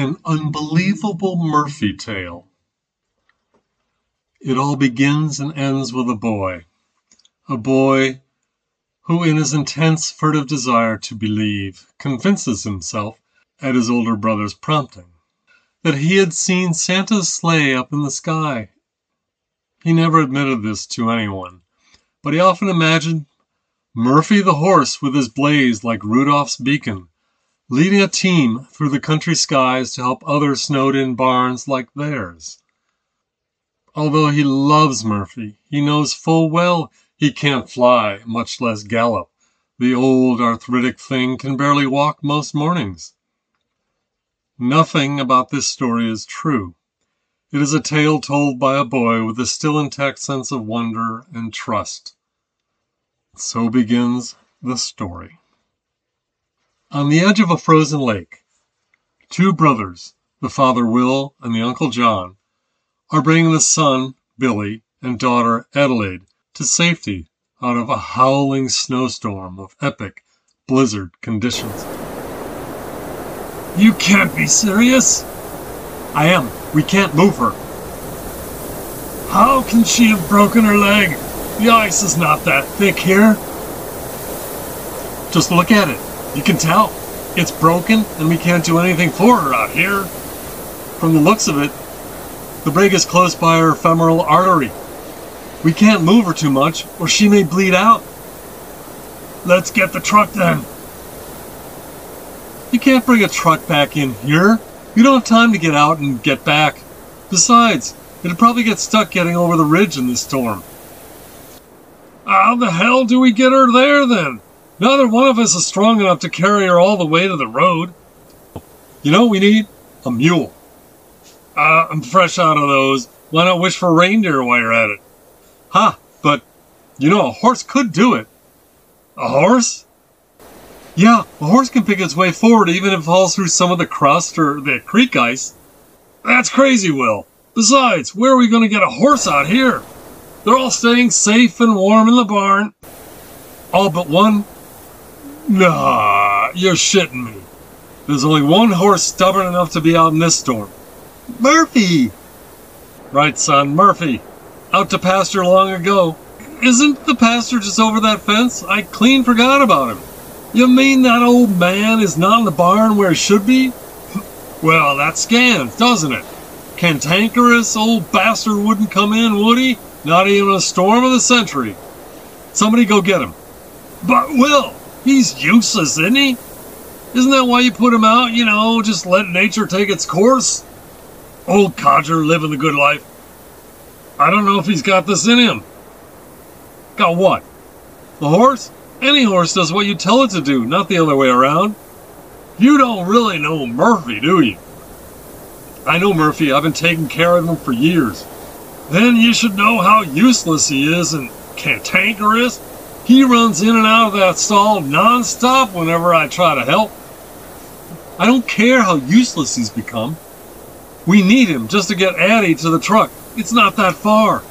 An unbelievable Murphy tale. It all begins and ends with a boy. A boy who, in his intense, furtive desire to believe, convinces himself, at his older brother's prompting, that he had seen Santa's sleigh up in the sky. He never admitted this to anyone, but he often imagined Murphy the horse with his blaze like Rudolph's beacon leading a team through the country skies to help other snowed in barns like theirs. Although he loves Murphy, he knows full well he can't fly, much less gallop. The old arthritic thing can barely walk most mornings. Nothing about this story is true. It is a tale told by a boy with a still intact sense of wonder and trust. So begins the story. On the edge of a frozen lake, two brothers, the father Will and the uncle John, are bringing the son, Billy, and daughter, Adelaide, to safety out of a howling snowstorm of epic blizzard conditions. You can't be serious! I am. We can't move her. How can she have broken her leg? The ice is not that thick here. Just look at it. You can tell. It's broken and we can't do anything for her out here. From the looks of it, the break is close by her femoral artery. We can't move her too much or she may bleed out. Let's get the truck then. You can't bring a truck back in here. You don't have time to get out and get back. Besides, it'd probably get stuck getting over the ridge in this storm. How the hell do we get her there then? Neither one of us is strong enough to carry her all the way to the road. You know we need? A mule. Uh, I'm fresh out of those. Why not wish for reindeer while you're at it? Ha! But, you know, a horse could do it. A horse? Yeah, a horse can pick its way forward even if it falls through some of the crust or the creek ice. That's crazy, Will. Besides, where are we going to get a horse out here? They're all staying safe and warm in the barn. All but one Nah, you're shitting me. There's only one horse stubborn enough to be out in this storm. Murphy! Right, son, Murphy. Out to pasture long ago. Isn't the pasture just over that fence? I clean forgot about him. You mean that old man is not in the barn where he should be? well, that scans, doesn't it? Cantankerous old bastard wouldn't come in, would he? Not even a storm of the century. Somebody go get him. But, Will, He's useless, isn't he? Isn't that why you put him out? You know, just let nature take its course? Old codger living the good life. I don't know if he's got this in him. Got what? The horse? Any horse does what you tell it to do, not the other way around. You don't really know Murphy, do you? I know Murphy. I've been taking care of him for years. Then you should know how useless he is and cantankerous he runs in and out of that stall non-stop whenever I try to help. I don't care how useless he's become. We need him just to get Addie to the truck. It's not that far.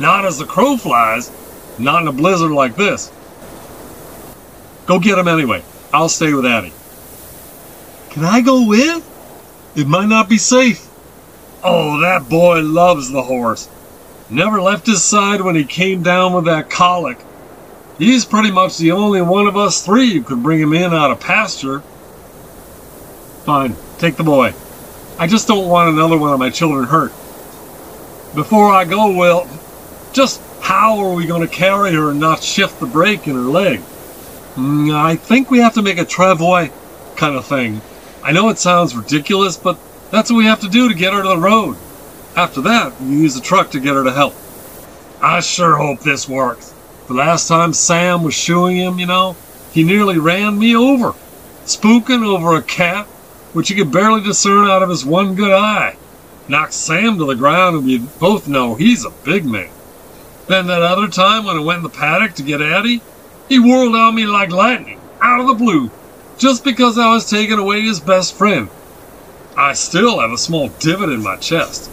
Not as the crow flies, not in a blizzard like this. Go get him anyway. I'll stay with Addie. Can I go with? It might not be safe. Oh, that boy loves the horse. Never left his side when he came down with that colic. He's pretty much the only one of us three who could bring him in out of pasture. Fine, take the boy. I just don't want another one of my children hurt. Before I go, Will, just how are we going to carry her and not shift the break in her leg? Mm, I think we have to make a travois kind of thing. I know it sounds ridiculous, but that's what we have to do to get her to the road. After that, we use the truck to get her to help. I sure hope this works. The last time Sam was shoeing him, you know, he nearly ran me over, spooking over a cat which he could barely discern out of his one good eye. Knocked Sam to the ground, and we both know he's a big man. Then that other time when I went in the paddock to get Addie, he whirled on me like lightning, out of the blue, just because I was taking away his best friend. I still have a small divot in my chest.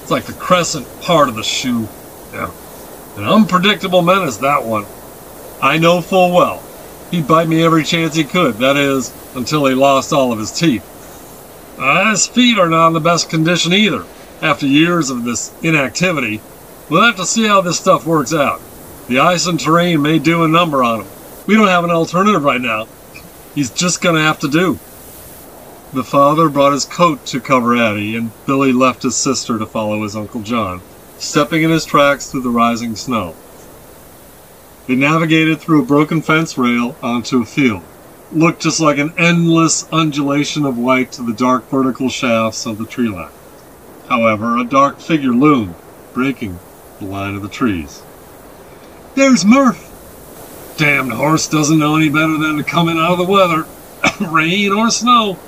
It's like the crescent part of the shoe. Yeah. An unpredictable menace, that one. I know full well. He'd bite me every chance he could, that is, until he lost all of his teeth. Uh, his feet are not in the best condition either. After years of this inactivity, we'll have to see how this stuff works out. The ice and terrain may do a number on him. We don't have an alternative right now. He's just gonna have to do. The father brought his coat to cover Addie, and Billy left his sister to follow his Uncle John, stepping in his tracks through the rising snow. He navigated through a broken fence rail onto a field. It looked just like an endless undulation of white to the dark vertical shafts of the tree line. However, a dark figure loomed, breaking the line of the trees. There's Murph! Damned horse doesn't know any better than to come in out of the weather, rain or snow.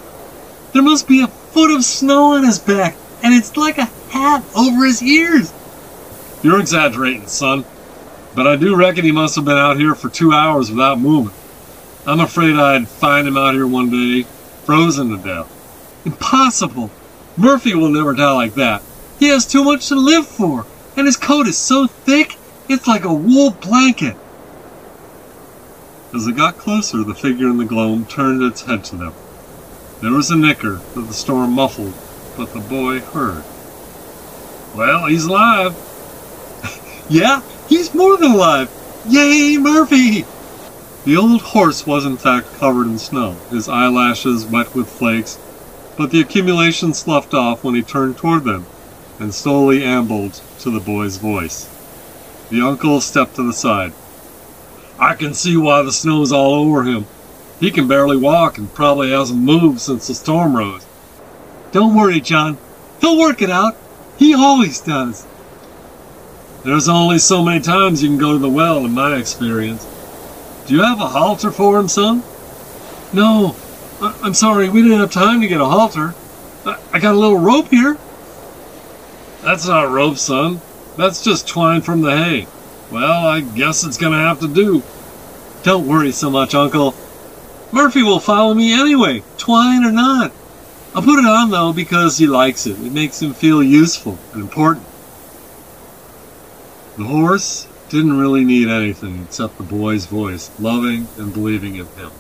There must be a foot of snow on his back, and it's like a hat over his ears. You're exaggerating, son. But I do reckon he must have been out here for two hours without moving. I'm afraid I'd find him out here one day, frozen to death. Impossible. Murphy will never die like that. He has too much to live for, and his coat is so thick, it's like a wool blanket. As they got closer, the figure in the gloam turned its head to them. There was a nicker that the storm muffled, but the boy heard. Well, he's alive. yeah, he's more than alive. Yay, Murphy! The old horse was in fact covered in snow, his eyelashes wet with flakes, but the accumulation sloughed off when he turned toward them and slowly ambled to the boy's voice. The uncle stepped to the side. I can see why the snow's all over him. He can barely walk and probably hasn't moved since the storm rose. Don't worry, John. He'll work it out. He always does. There's only so many times you can go to the well, in my experience. Do you have a halter for him, son? No. I- am sorry, we didn't have time to get a halter. I, I got a little rope here. That's not rope, son. That's just twine from the hay. Well, I guess it's gonna have to do. Don't worry so much, Uncle. Murphy will follow me anyway, twine or not. I'll put it on though because he likes it. It makes him feel useful and important. The horse didn't really need anything except the boy's voice, loving and believing in him.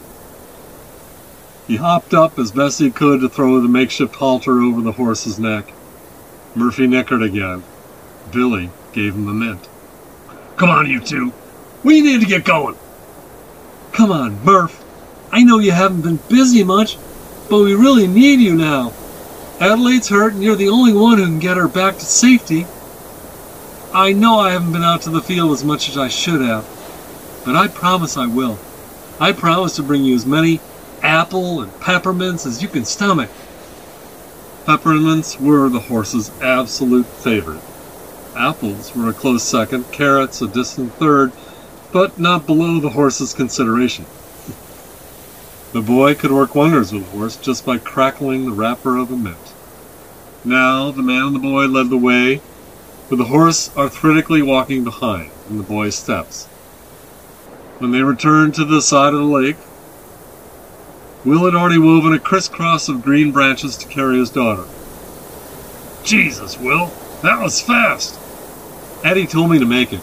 He hopped up as best he could to throw the makeshift halter over the horse's neck. Murphy nickered again. Billy gave him the mint. Come on, you two. We need to get going. Come on, Murph. I know you haven't been busy much, but we really need you now. Adelaide's hurt, and you're the only one who can get her back to safety. I know I haven't been out to the field as much as I should have, but I promise I will. I promise to bring you as many apple and peppermints as you can stomach. Peppermints were the horse's absolute favorite. Apples were a close second, carrots a distant third, but not below the horse's consideration. The boy could work wonders with a horse just by crackling the wrapper of a mint. Now the man and the boy led the way, with the horse arthritically walking behind in the boy's steps. When they returned to the side of the lake, Will had already woven a crisscross of green branches to carry his daughter. Jesus, Will, that was fast. Eddie told me to make it.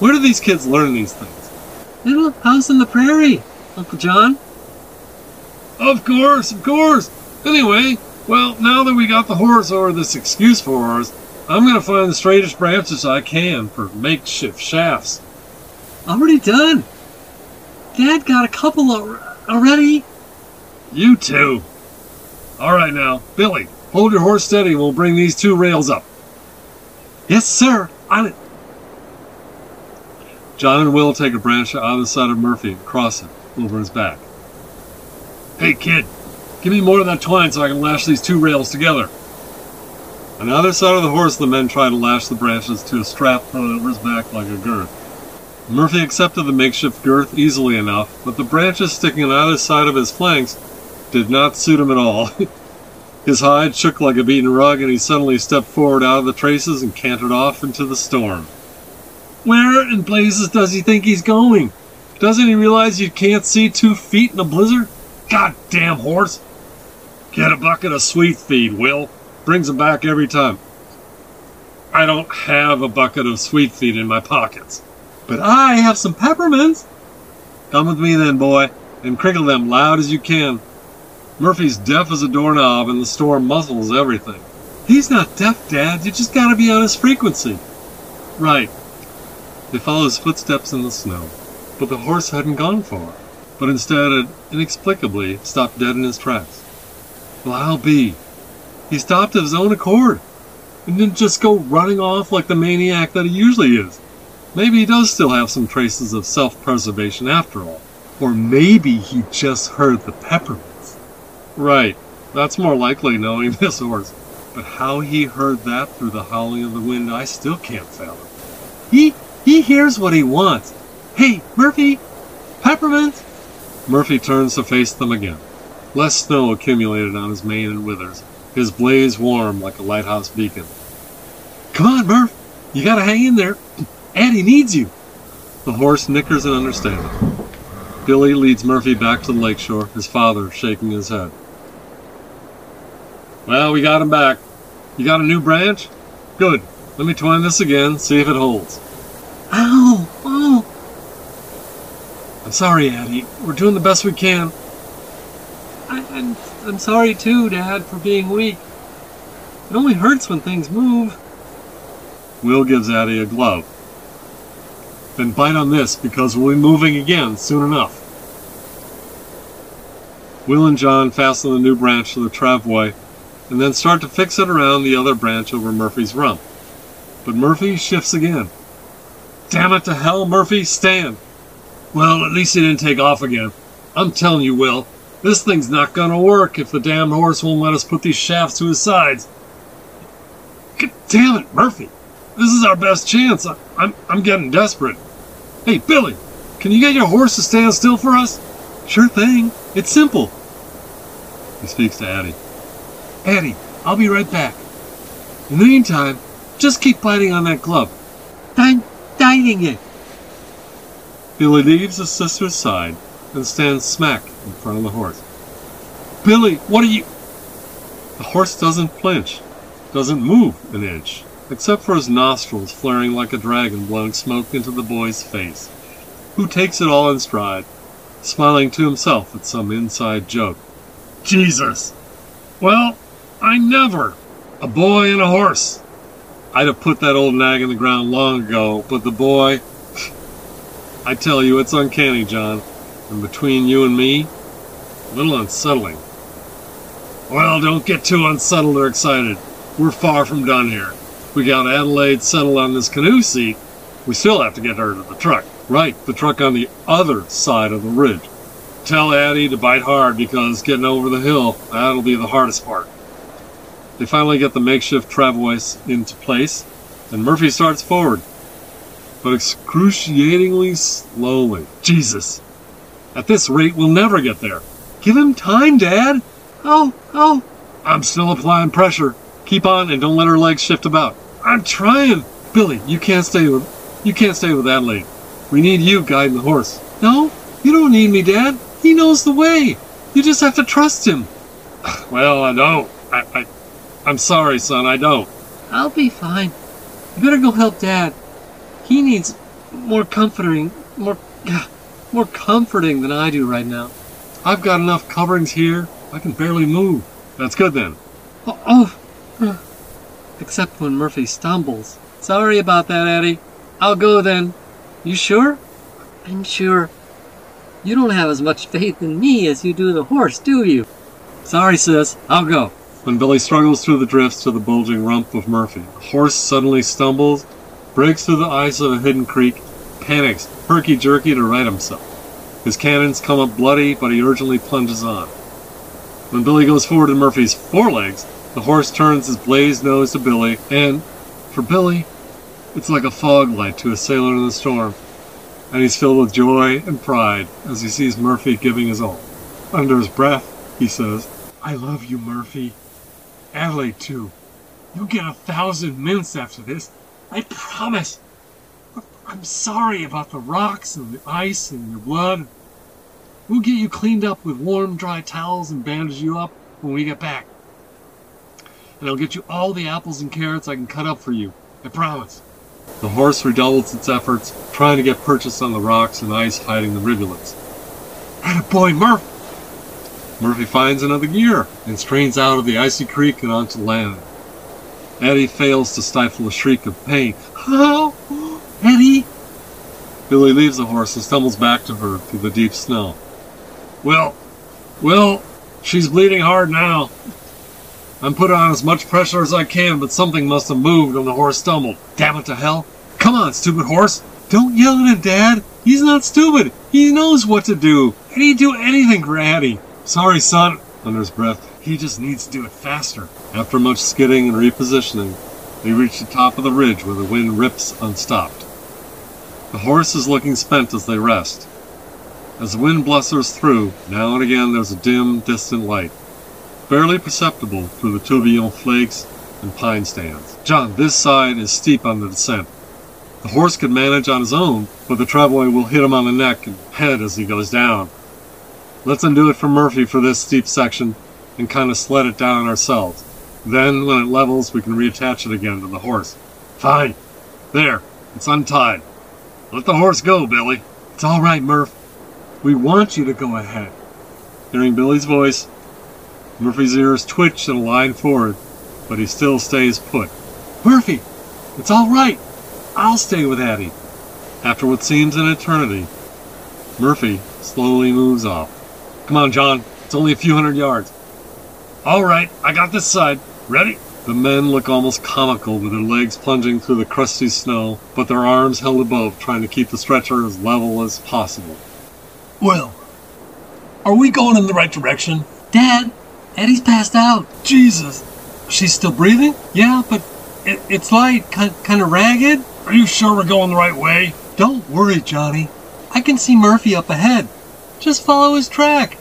Where do these kids learn these things? Little house in the prairie, Uncle John. Of course, of course. Anyway, well, now that we got the horse or this excuse for ours, I'm going to find the straightest branches I can for makeshift shafts. Already done. Dad got a couple already. You too. All right now, Billy, hold your horse steady and we'll bring these two rails up. Yes, sir. On it. John and Will take a branch out of the side of Murphy and cross it over his back. Hey, kid, give me more of that twine so I can lash these two rails together. On the other side of the horse, the men try to lash the branches to a strap thrown over his back like a girth. Murphy accepted the makeshift girth easily enough, but the branches sticking on either side of his flanks did not suit him at all. his hide shook like a beaten rug, and he suddenly stepped forward out of the traces and cantered off into the storm. Where in blazes does he think he's going? Doesn't he realize you can't see two feet in a blizzard? Goddamn horse! Get a bucket of sweet feed, Will. Brings them back every time. I don't have a bucket of sweet feed in my pockets. But I have some peppermints. Come with me then, boy, and crinkle them loud as you can. Murphy's deaf as a doorknob and the storm muzzles everything. He's not deaf, Dad. You just gotta be on his frequency. Right. They follow his footsteps in the snow, but the horse hadn't gone far, but instead had inexplicably stopped dead in his tracks. Well, I'll be. He stopped of his own accord and didn't just go running off like the maniac that he usually is. Maybe he does still have some traces of self preservation after all. Or maybe he just heard the peppermints. Right. That's more likely knowing this horse. But how he heard that through the howling of the wind, I still can't fathom. He he hears what he wants. Hey, Murphy, peppermint. Murphy turns to face them again. Less snow accumulated on his mane and withers. His blaze warm like a lighthouse beacon. Come on, Murph. You gotta hang in there. Addie needs you. The horse nickers in understanding. Billy leads Murphy back to the lakeshore, his father shaking his head. Well, we got him back. You got a new branch? Good. Let me twine this again, see if it holds. Ow! I'm sorry, Addie. We're doing the best we can. I, I'm, I'm sorry too, Dad, for being weak. It only hurts when things move. Will gives Addie a glove. Then bite on this because we'll be moving again soon enough. Will and John fasten the new branch to the travois, and then start to fix it around the other branch over Murphy's rump. But Murphy shifts again. Damn it to hell, Murphy, stand! Well, at least he didn't take off again. I'm telling you, Will, this thing's not gonna work if the damn horse won't let us put these shafts to his sides. God damn it, Murphy! This is our best chance. I, I'm, I'm getting desperate. Hey, Billy, can you get your horse to stand still for us? Sure thing. It's simple. He speaks to Addie. Addie, I'll be right back. In the meantime, just keep biting on that glove. I'm biting it. Billy leaves his sister's side and stands smack in front of the horse. Billy, what are you? The horse doesn't flinch, doesn't move an inch, except for his nostrils flaring like a dragon blowing smoke into the boy's face, who takes it all in stride, smiling to himself at some inside joke. Jesus! Well, I never! A boy and a horse! I'd have put that old nag in the ground long ago, but the boy. I tell you, it's uncanny, John. And between you and me, a little unsettling. Well, don't get too unsettled or excited. We're far from done here. We got Adelaide settled on this canoe seat. We still have to get her to the truck. Right, the truck on the other side of the ridge. Tell Addie to bite hard because getting over the hill, that'll be the hardest part. They finally get the makeshift travois into place, and Murphy starts forward, but excruciatingly slowly. Jesus! At this rate, we'll never get there. Give him time, Dad. Oh, oh. I'm still applying pressure. Keep on and don't let her legs shift about. I'm trying. Billy, you can't stay with you can't stay with Adelaide. We need you guiding the horse. No, you don't need me, Dad. He knows the way. You just have to trust him. Well, I don't. I, I I'm sorry, son, I don't. I'll be fine. You better go help Dad. He needs more comforting, more, more comforting than I do right now. I've got enough coverings here. I can barely move. That's good then. Oh, oh. except when Murphy stumbles. Sorry about that, Addie. I'll go then. You sure? I'm sure. You don't have as much faith in me as you do the horse, do you? Sorry, sis. I'll go. When Billy struggles through the drifts to the bulging rump of Murphy, the horse suddenly stumbles, breaks through the ice of a hidden creek, panics, herky-jerky to right himself. His cannons come up bloody, but he urgently plunges on. When Billy goes forward in Murphy's forelegs, the horse turns his blazed nose to Billy, and, for Billy, it's like a fog light to a sailor in the storm, and he's filled with joy and pride as he sees Murphy giving his all. Under his breath, he says, I love you, Murphy. Adelaide, too. You'll get a thousand mints after this. I promise. I'm sorry about the rocks and the ice and your blood. We'll get you cleaned up with warm, dry towels and bandage you up when we get back. And I'll get you all the apples and carrots I can cut up for you. I promise. The horse redoubles its efforts, trying to get purchase on the rocks and ice hiding the rivulets. Boy, Murph! Murphy finds another gear and strains out of the icy creek and onto land. Eddie fails to stifle a shriek of pain. Oh, Eddie! Billy leaves the horse and stumbles back to her through the deep snow. Well, well, she's bleeding hard now. I'm putting on as much pressure as I can, but something must have moved when the horse stumbled. Damn it to hell. Come on, stupid horse. Don't yell at him, Dad. He's not stupid. He knows what to do. And he'd do anything for Addie. Sorry, son. Under his breath, he just needs to do it faster. After much skidding and repositioning, they reach the top of the ridge where the wind rips unstopped. The horse is looking spent as they rest. As the wind blusters through, now and again there's a dim, distant light, barely perceptible through the tourbillon flakes and pine stands. John, this side is steep on the descent. The horse could manage on his own, but the travois will hit him on the neck and head as he goes down. Let's undo it for Murphy for this steep section and kind of sled it down ourselves. Then, when it levels, we can reattach it again to the horse. Fine. There, it's untied. Let the horse go, Billy. It's all right, Murph. We want you to go ahead. Hearing Billy's voice, Murphy's ears twitch and line forward, but he still stays put. Murphy, it's all right. I'll stay with Addie. After what seems an eternity, Murphy slowly moves off. Come on, John. It's only a few hundred yards. All right, I got this side. Ready? The men look almost comical with their legs plunging through the crusty snow, but their arms held above, trying to keep the stretcher as level as possible. Well, are we going in the right direction? Dad, Eddie's passed out. Jesus. She's still breathing? Yeah, but it, it's light, kind, kind of ragged. Are you sure we're going the right way? Don't worry, Johnny. I can see Murphy up ahead. Just follow his track.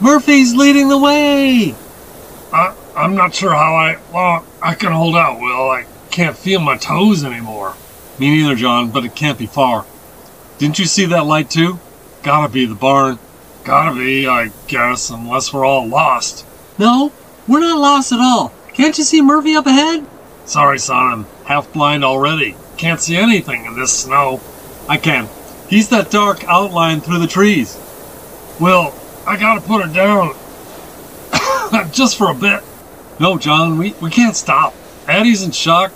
Murphy's leading the way. I, I'm not sure how I. Well, I can hold out, Will. I can't feel my toes anymore. Me neither, John, but it can't be far. Didn't you see that light too? Gotta be the barn. Gotta be, I guess, unless we're all lost. No, we're not lost at all. Can't you see Murphy up ahead? Sorry, son, I'm half blind already. Can't see anything in this snow. I can. He's that dark outline through the trees. Will, I gotta put her down. Just for a bit. No, John, we, we can't stop. Addie's in shock.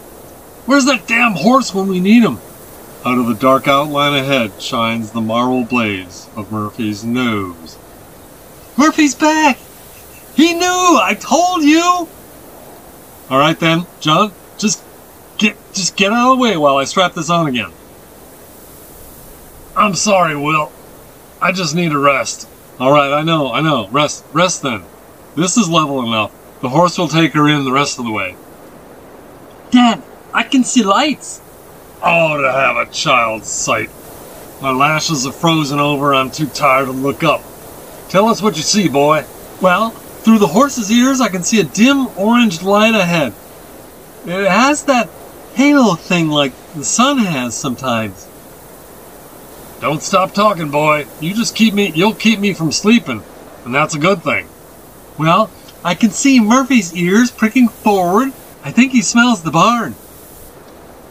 Where's that damn horse when we need him? Out of the dark outline ahead shines the marble blaze of Murphy's nose. Murphy's back! He knew! I told you! All right then, John, just get just get out of the way while I strap this on again. I'm sorry, Will. I just need a rest. All right, I know, I know. Rest, rest then. This is level enough. The horse will take her in the rest of the way. Dad, I can see lights. Oh, to have a child's sight. My lashes are frozen over. I'm too tired to look up. Tell us what you see, boy. Well, through the horse's ears, I can see a dim orange light ahead. It has that halo thing like the sun has sometimes. Don't stop talking, boy. You just keep me, you'll keep me from sleeping, and that's a good thing. Well, I can see Murphy's ears pricking forward. I think he smells the barn.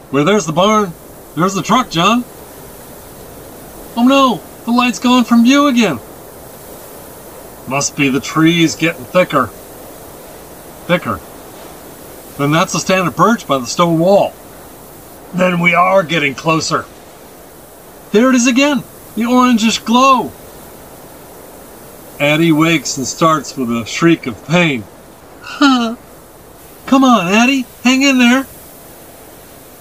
Where there's the barn, there's the truck, John. Oh no, the light's gone from view again. Must be the trees getting thicker. Thicker. Then that's the stand of birch by the stone wall. Then we are getting closer. There it is again, the orangish glow. Addie wakes and starts with a shriek of pain. Huh. Come on, Addie, hang in there.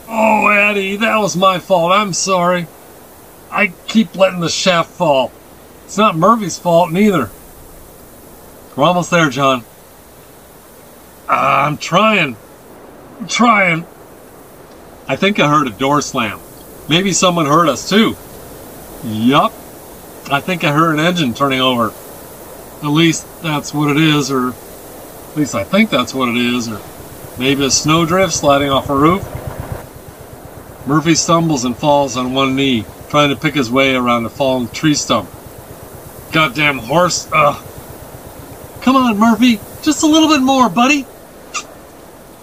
Oh, Addie, that was my fault. I'm sorry. I keep letting the shaft fall. It's not Murphy's fault neither. We're almost there, John. Uh, I'm trying. I'm trying. I think I heard a door slam. Maybe someone heard us too. Yup. I think I heard an engine turning over. At least that's what it is, or at least I think that's what it is, or maybe a snowdrift sliding off a roof. Murphy stumbles and falls on one knee, trying to pick his way around a fallen tree stump. Goddamn horse. Ugh. Come on, Murphy. Just a little bit more, buddy.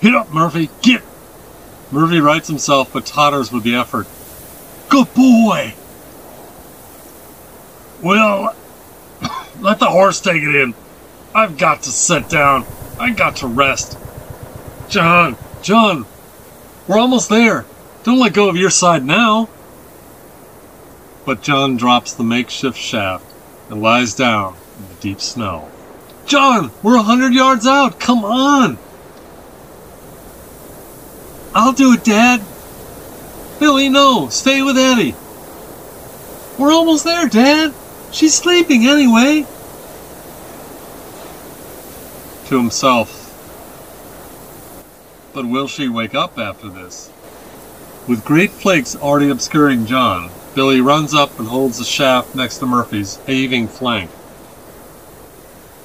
Get up, Murphy. Get. Murphy rights himself but totters with the effort. Good boy. Well, let the horse take it in. I've got to sit down. I got to rest. John, John, we're almost there. Don't let go of your side now. But John drops the makeshift shaft and lies down in the deep snow. John, we're a hundred yards out. Come on. I'll do it, Dad. Billy, no. Stay with Eddie. We're almost there, Dad. She's sleeping anyway. To himself. But will she wake up after this? With great flakes already obscuring John, Billy runs up and holds the shaft next to Murphy's heaving flank.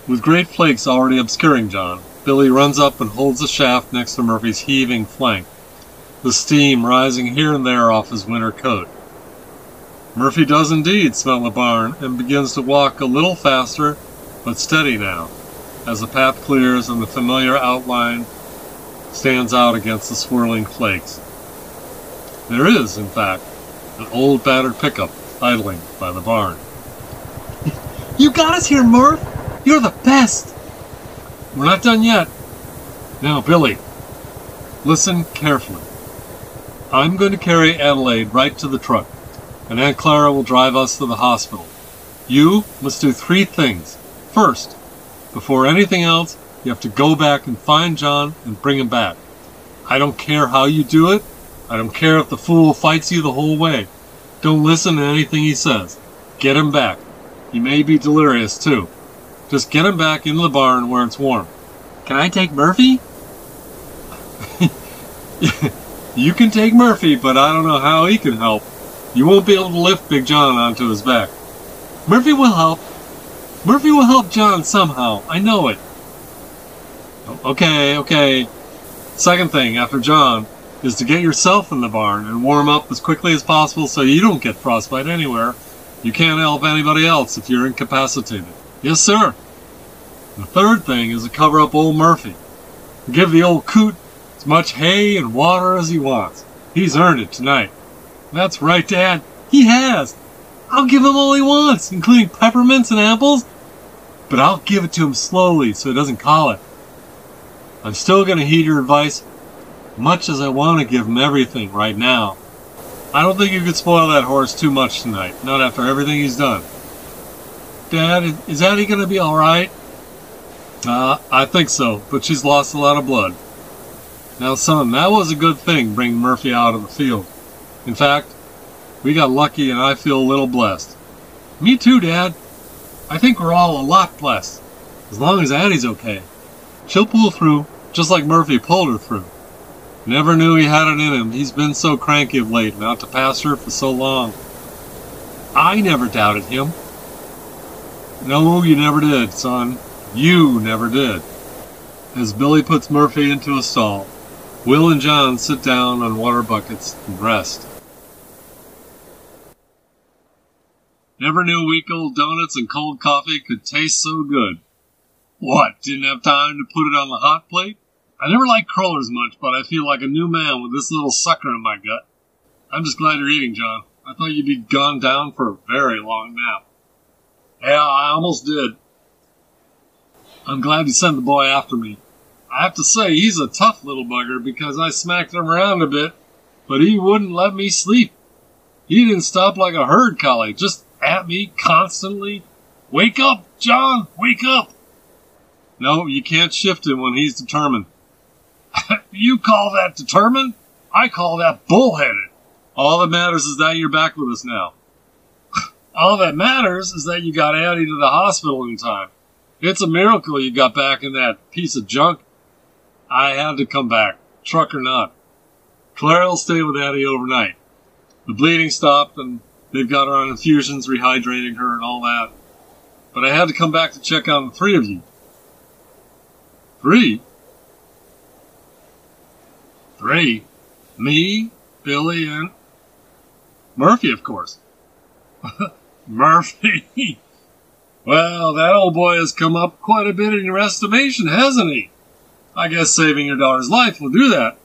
With great flakes already obscuring John, Billy runs up and holds the shaft next to Murphy's heaving flank, the steam rising here and there off his winter coat. Murphy does indeed smell the barn and begins to walk a little faster, but steady now, as the path clears and the familiar outline stands out against the swirling flakes. There is, in fact, an old battered pickup idling by the barn. You got us here, Murph. You're the best. We're not done yet. Now, Billy, listen carefully. I'm going to carry Adelaide right to the truck, and Aunt Clara will drive us to the hospital. You must do three things. First, before anything else, you have to go back and find John and bring him back. I don't care how you do it. I don't care if the fool fights you the whole way. Don't listen to anything he says. Get him back. He may be delirious, too. Just get him back into the barn where it's warm. Can I take Murphy? you can take Murphy, but I don't know how he can help. You won't be able to lift Big John onto his back. Murphy will help. Murphy will help John somehow. I know it. Okay, okay. Second thing, after John, is to get yourself in the barn and warm up as quickly as possible so you don't get frostbite anywhere. You can't help anybody else if you're incapacitated. Yes, sir. The third thing is to cover up old Murphy. Give the old coot as much hay and water as he wants. He's earned it tonight. That's right, Dad. He has. I'll give him all he wants, including peppermints and apples, but I'll give it to him slowly so he doesn't colic. I'm still going to heed your advice, much as I want to give him everything right now. I don't think you could spoil that horse too much tonight, not after everything he's done. Dad, is Addie going to be all right? Uh, I think so, but she's lost a lot of blood. Now, son, that was a good thing bringing Murphy out of the field. In fact, we got lucky and I feel a little blessed. Me too, Dad. I think we're all a lot blessed, as long as Addie's okay. She'll pull through, just like Murphy pulled her through. Never knew he had it in him. He's been so cranky of late and out to her for so long. I never doubted him. No, you never did, son. You never did. As Billy puts Murphy into a stall, Will and John sit down on water buckets and rest. Never knew week old donuts and cold coffee could taste so good. What, didn't have time to put it on the hot plate? I never liked crawlers much, but I feel like a new man with this little sucker in my gut. I'm just glad you're eating, John. I thought you'd be gone down for a very long nap. Yeah, I almost did. I'm glad you sent the boy after me. I have to say, he's a tough little bugger because I smacked him around a bit, but he wouldn't let me sleep. He didn't stop like a herd collie, just at me constantly. Wake up, John! Wake up! No, you can't shift him when he's determined. you call that determined? I call that bullheaded. All that matters is that you're back with us now. All that matters is that you got Addie to the hospital in time. It's a miracle you got back in that piece of junk. I had to come back, truck or not. Claire will stay with Addie overnight. The bleeding stopped and they've got her on infusions, rehydrating her and all that. But I had to come back to check on the three of you. Three? Three? Me, Billy, and Murphy, of course. Murphy! well, that old boy has come up quite a bit in your estimation, hasn't he? I guess saving your daughter's life will do that.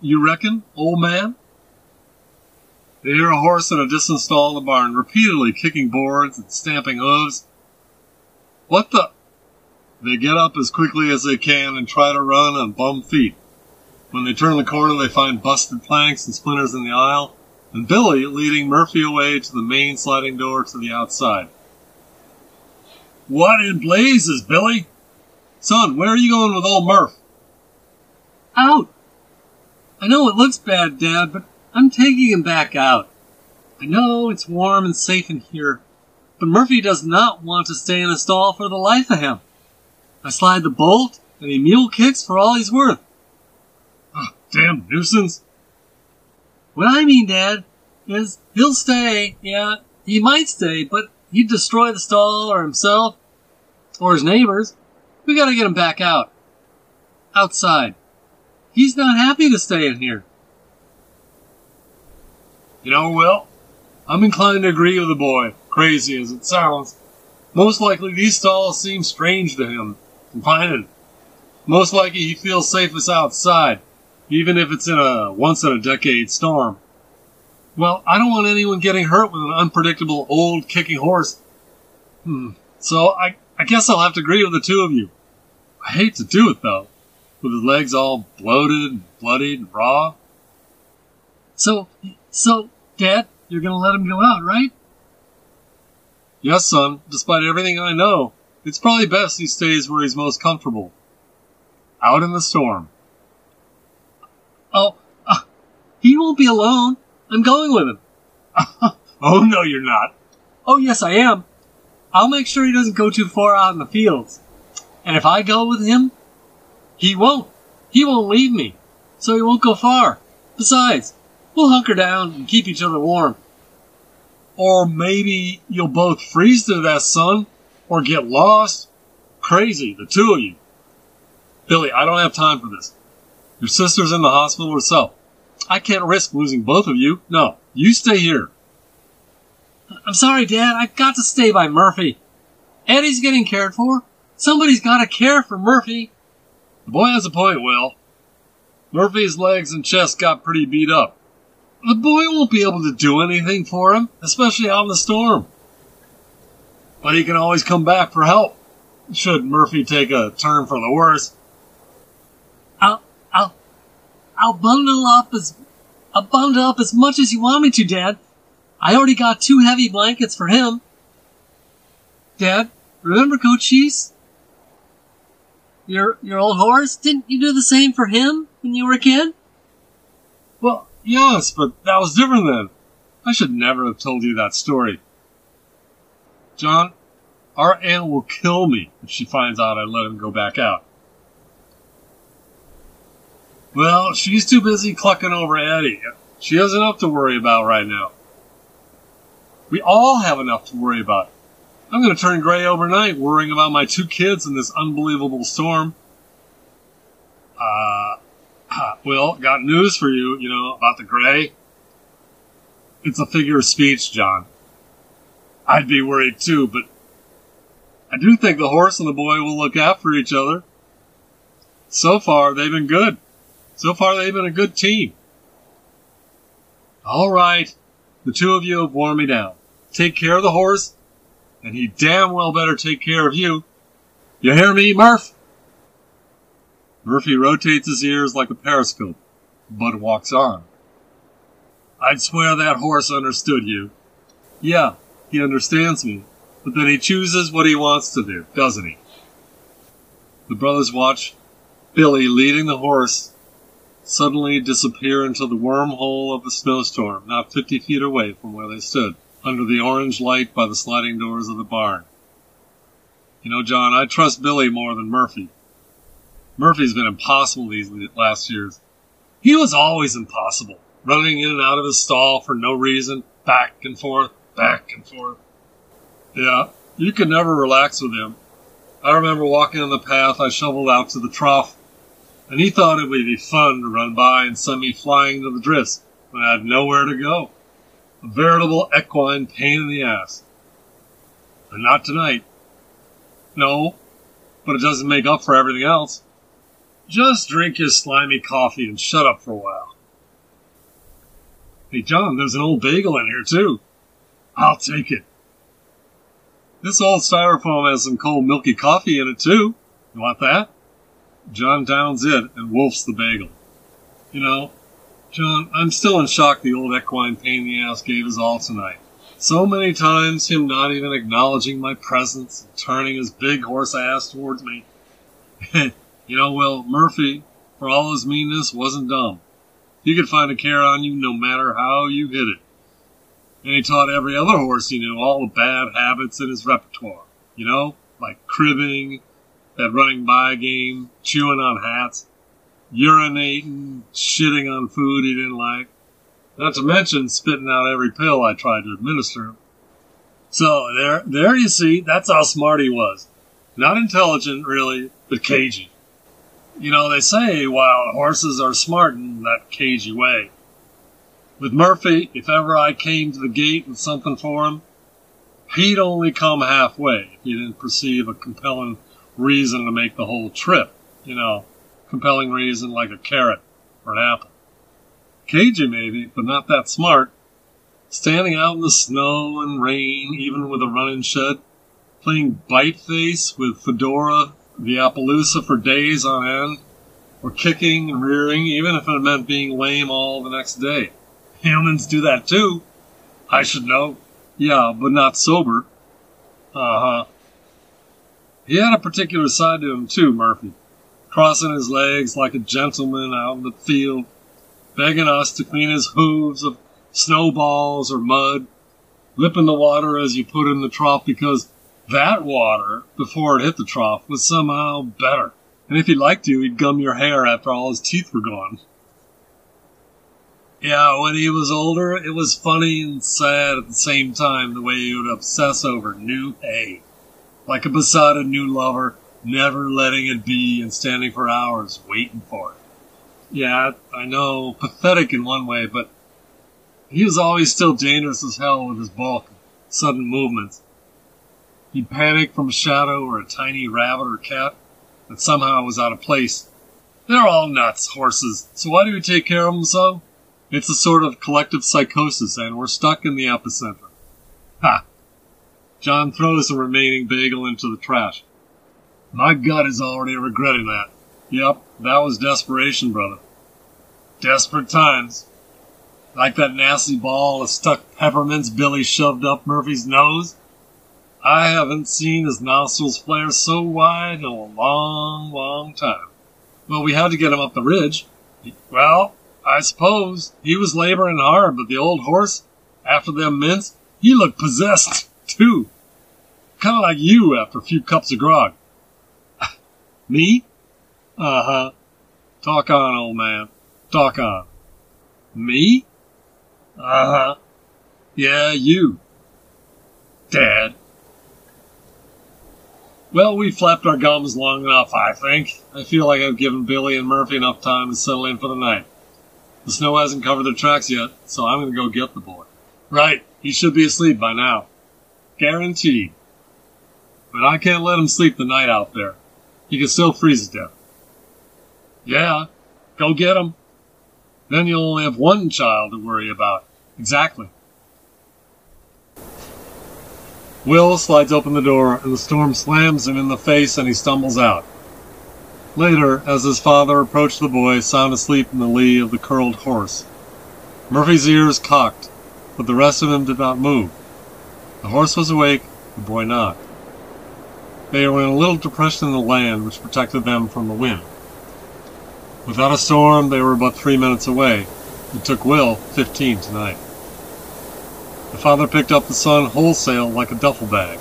You reckon, old man? They hear a horse in a distant stall in the barn, repeatedly kicking boards and stamping hooves. What the? They get up as quickly as they can and try to run on bum feet. When they turn the corner, they find busted planks and splinters in the aisle, and Billy leading Murphy away to the main sliding door to the outside. What in blazes, Billy? Son, where are you going with old Murph? Out! I know it looks bad, Dad, but I'm taking him back out. I know it's warm and safe in here, but Murphy does not want to stay in a stall for the life of him. I slide the bolt, and he mule kicks for all he's worth. Oh, damn nuisance. What I mean, Dad, is he'll stay. Yeah, he might stay, but he'd destroy the stall or himself or his neighbors. We gotta get him back out. Outside. He's not happy to stay in here. You know, Will, I'm inclined to agree with the boy, crazy as it sounds. Most likely these stalls seem strange to him, confining. Most likely he feels safest outside, even if it's in a once in a decade storm. Well, I don't want anyone getting hurt with an unpredictable old kicking horse. Hmm. So I, I guess I'll have to agree with the two of you. I hate to do it though, with his legs all bloated and bloodied and raw. So, so, Dad, you're gonna let him go out, right? Yes, son, despite everything I know, it's probably best he stays where he's most comfortable. Out in the storm. Oh, uh, he won't be alone. I'm going with him. oh, no, you're not. Oh, yes, I am. I'll make sure he doesn't go too far out in the fields. And if I go with him, he won't. He won't leave me. So he won't go far. Besides, we'll hunker down and keep each other warm. Or maybe you'll both freeze to that sun or get lost. Crazy, the two of you. Billy, I don't have time for this. Your sister's in the hospital herself. I can't risk losing both of you. No, you stay here. I'm sorry, Dad. I've got to stay by Murphy. Eddie's getting cared for. Somebody's got to care for Murphy. The boy has a point, Will. Murphy's legs and chest got pretty beat up. The boy won't be able to do anything for him, especially out in the storm. But he can always come back for help, should Murphy take a turn for the worse. I'll, I'll, I'll bundle up as, I'll bundle up as much as you want me to, Dad. I already got two heavy blankets for him. Dad, remember Cochise? Your, your old horse? Didn't you do the same for him when you were a kid? Well, yes, but that was different then. I should never have told you that story. John, our aunt will kill me if she finds out I let him go back out. Well, she's too busy clucking over Eddie. She has enough to worry about right now. We all have enough to worry about. I'm going to turn gray overnight worrying about my two kids in this unbelievable storm. Uh, well, got news for you, you know, about the gray. It's a figure of speech, John. I'd be worried too, but I do think the horse and the boy will look after each other. So far, they've been good. So far, they've been a good team. All right. The two of you have worn me down. Take care of the horse, and he damn well better take care of you. You hear me, Murph? Murphy rotates his ears like a periscope, but walks on. I'd swear that horse understood you. Yeah, he understands me, but then he chooses what he wants to do, doesn't he? The brothers watch Billy leading the horse suddenly disappear into the wormhole of the snowstorm, not fifty feet away from where they stood, under the orange light by the sliding doors of the barn. You know, John, I trust Billy more than Murphy. Murphy's been impossible these last years. He was always impossible, running in and out of his stall for no reason, back and forth, back and forth. Yeah, you could never relax with him. I remember walking on the path I shoveled out to the trough and he thought it would be fun to run by and send me flying to the drifts when I had nowhere to go. A veritable equine pain in the ass. But not tonight. No, but it doesn't make up for everything else. Just drink your slimy coffee and shut up for a while. Hey, John, there's an old bagel in here, too. I'll take it. This old styrofoam has some cold milky coffee in it too. You want that? John downs it and wolfs the bagel. You know, John, I'm still in shock the old equine pain in the ass gave us all tonight. So many times him not even acknowledging my presence and turning his big horse ass towards me. you know, well, Murphy, for all his meanness, wasn't dumb. He could find a care on you no matter how you hit it. And he taught every other horse he knew all the bad habits in his repertoire. You know, like cribbing, that running by game, chewing on hats, urinating, shitting on food he didn't like. Not to mention spitting out every pill I tried to administer him. So there, there you see, that's how smart he was. Not intelligent, really, but cagey. You know, they say wild horses are smart in that cagey way. With Murphy, if ever I came to the gate with something for him, he'd only come halfway if he didn't perceive a compelling reason to make the whole trip. You know, compelling reason like a carrot or an apple. Cagey maybe, but not that smart. Standing out in the snow and rain, even with a run-in shed, playing bite face with Fedora the Appaloosa for days on end, or kicking and rearing, even if it meant being lame all the next day. Humans do that too. I should know. Yeah, but not sober. Uh huh. He had a particular side to him too, Murphy. Crossing his legs like a gentleman out in the field, begging us to clean his hooves of snowballs or mud, lipping the water as you put in the trough because that water, before it hit the trough, was somehow better. And if he liked you, he'd gum your hair after all his teeth were gone. Yeah, when he was older, it was funny and sad at the same time the way he would obsess over new hay. Like a besotted new lover, never letting it be and standing for hours waiting for it. Yeah, I know, pathetic in one way, but he was always still dangerous as hell with his bulk, sudden movements. He'd panic from a shadow or a tiny rabbit or cat that somehow was out of place. They're all nuts, horses, so why do we take care of them so? It's a sort of collective psychosis, and we're stuck in the epicenter. Ha! John throws the remaining bagel into the trash. My gut is already regretting that. Yep, that was desperation, brother. Desperate times. Like that nasty ball of stuck peppermints Billy shoved up Murphy's nose. I haven't seen his nostrils flare so wide in a long, long time. Well, we had to get him up the ridge. Well, I suppose he was laboring hard, but the old horse, after them mints, he looked possessed, too. Kind of like you after a few cups of grog. Me? Uh huh. Talk on, old man. Talk on. Me? Uh huh. Yeah, you. Dad. Well, we flapped our gums long enough, I think. I feel like I've given Billy and Murphy enough time to settle in for the night. The snow hasn't covered their tracks yet, so I'm going to go get the boy. Right, he should be asleep by now. Guaranteed. But I can't let him sleep the night out there. He could still freeze to death. Yeah, go get him. Then you'll only have one child to worry about. Exactly. Will slides open the door, and the storm slams him in the face, and he stumbles out. Later, as his father approached the boy, sound asleep in the lee of the curled horse, Murphy's ears cocked, but the rest of him did not move. The horse was awake, the boy not. They were in a little depression in the land which protected them from the wind. Without a storm, they were but three minutes away. It took Will fifteen tonight. The father picked up the son wholesale like a duffel bag,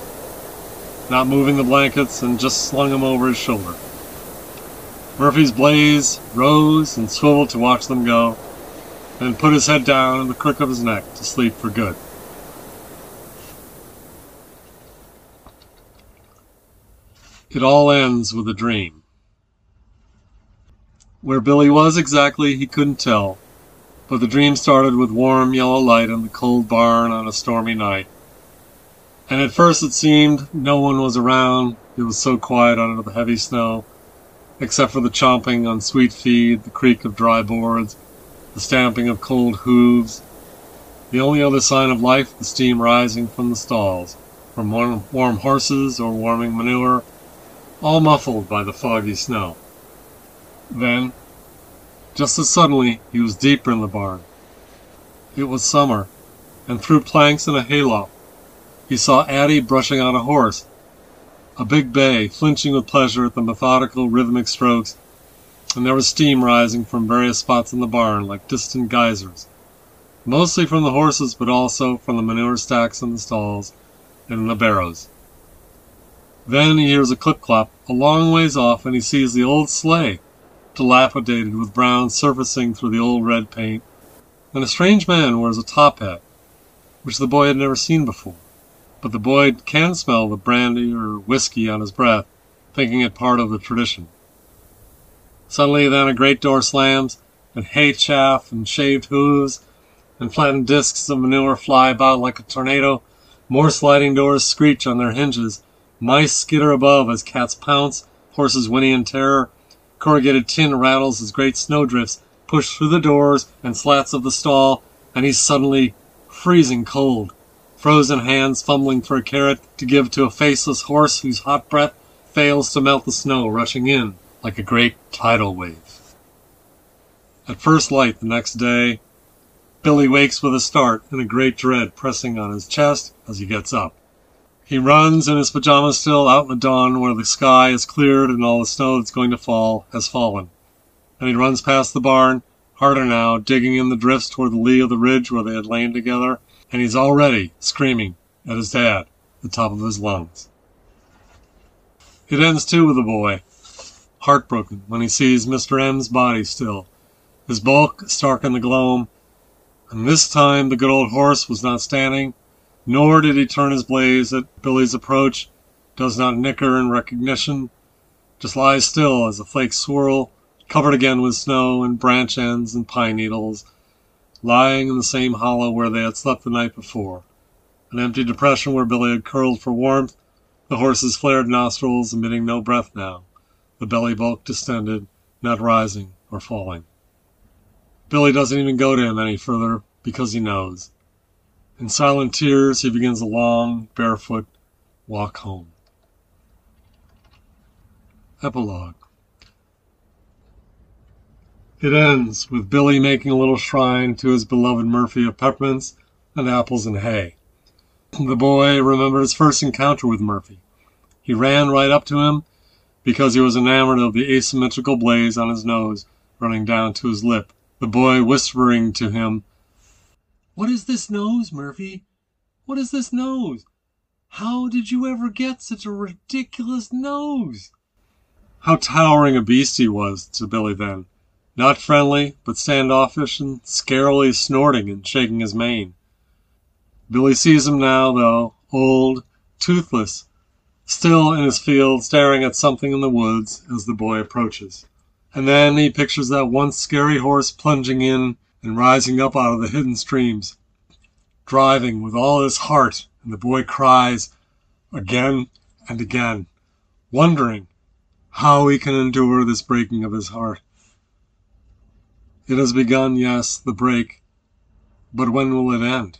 not moving the blankets, and just slung them over his shoulder. Murphy's blaze rose and swiveled to watch them go, then put his head down in the crook of his neck to sleep for good. It all ends with a dream. Where Billy was exactly, he couldn't tell, but the dream started with warm yellow light in the cold barn on a stormy night. And at first it seemed no one was around, it was so quiet under the heavy snow, except for the chomping on sweet feed, the creak of dry boards, the stamping of cold hooves, the only other sign of life the steam rising from the stalls. from warm, warm horses or warming manure, all muffled by the foggy snow. Then, just as suddenly, he was deeper in the barn. It was summer, and through planks in a hayloft, he saw Addie brushing on a horse, a big bay flinching with pleasure at the methodical, rhythmic strokes, and there was steam rising from various spots in the barn like distant geysers, mostly from the horses, but also from the manure stacks in the stalls and in the barrows. Then he hears a clip clop a long ways off, and he sees the old sleigh, dilapidated with brown surfacing through the old red paint, and a strange man wears a top hat, which the boy had never seen before. But the boy can smell the brandy or whiskey on his breath, thinking it part of the tradition. Suddenly, then, a great door slams, and hay chaff and shaved hooves and flattened discs of manure fly about like a tornado. More sliding doors screech on their hinges. Mice skitter above as cats pounce, horses whinny in terror. Corrugated tin rattles as great snowdrifts push through the doors and slats of the stall, and he's suddenly freezing cold. Frozen hands fumbling for a carrot to give to a faceless horse whose hot breath fails to melt the snow rushing in like a great tidal wave. At first light the next day, Billy wakes with a start and a great dread pressing on his chest as he gets up. He runs in his pajamas still out in the dawn where the sky is cleared and all the snow that's going to fall has fallen. And he runs past the barn, harder now, digging in the drifts toward the lee of the ridge where they had lain together, and he's already screaming at his dad at the top of his lungs. It ends too with the boy, heartbroken when he sees Mr. M's body still, his bulk stark in the gloam, and this time the good old horse was not standing, nor did he turn his blaze at Billy's approach, does not nicker in recognition, just lies still as the flakes swirl, covered again with snow and branch ends and pine needles, lying in the same hollow where they had slept the night before. An empty depression where Billy had curled for warmth, the horse's flared nostrils emitting no breath now, the belly bulk distended, not rising or falling. Billy doesn't even go to him any further because he knows. In silent tears, he begins a long, barefoot walk home. Epilogue It ends with Billy making a little shrine to his beloved Murphy of peppermints and apples and hay. The boy remembered his first encounter with Murphy. He ran right up to him because he was enamored of the asymmetrical blaze on his nose running down to his lip the boy whispering to him, What is this nose, Murphy? What is this nose? How did you ever get such a ridiculous nose? How towering a beast he was to Billy then. Not friendly, but standoffish and scarily snorting and shaking his mane. Billy sees him now, though, old, toothless, still in his field, staring at something in the woods as the boy approaches. And then he pictures that once scary horse plunging in and rising up out of the hidden streams, driving with all his heart, and the boy cries again and again, wondering how he can endure this breaking of his heart. It has begun, yes, the break, but when will it end?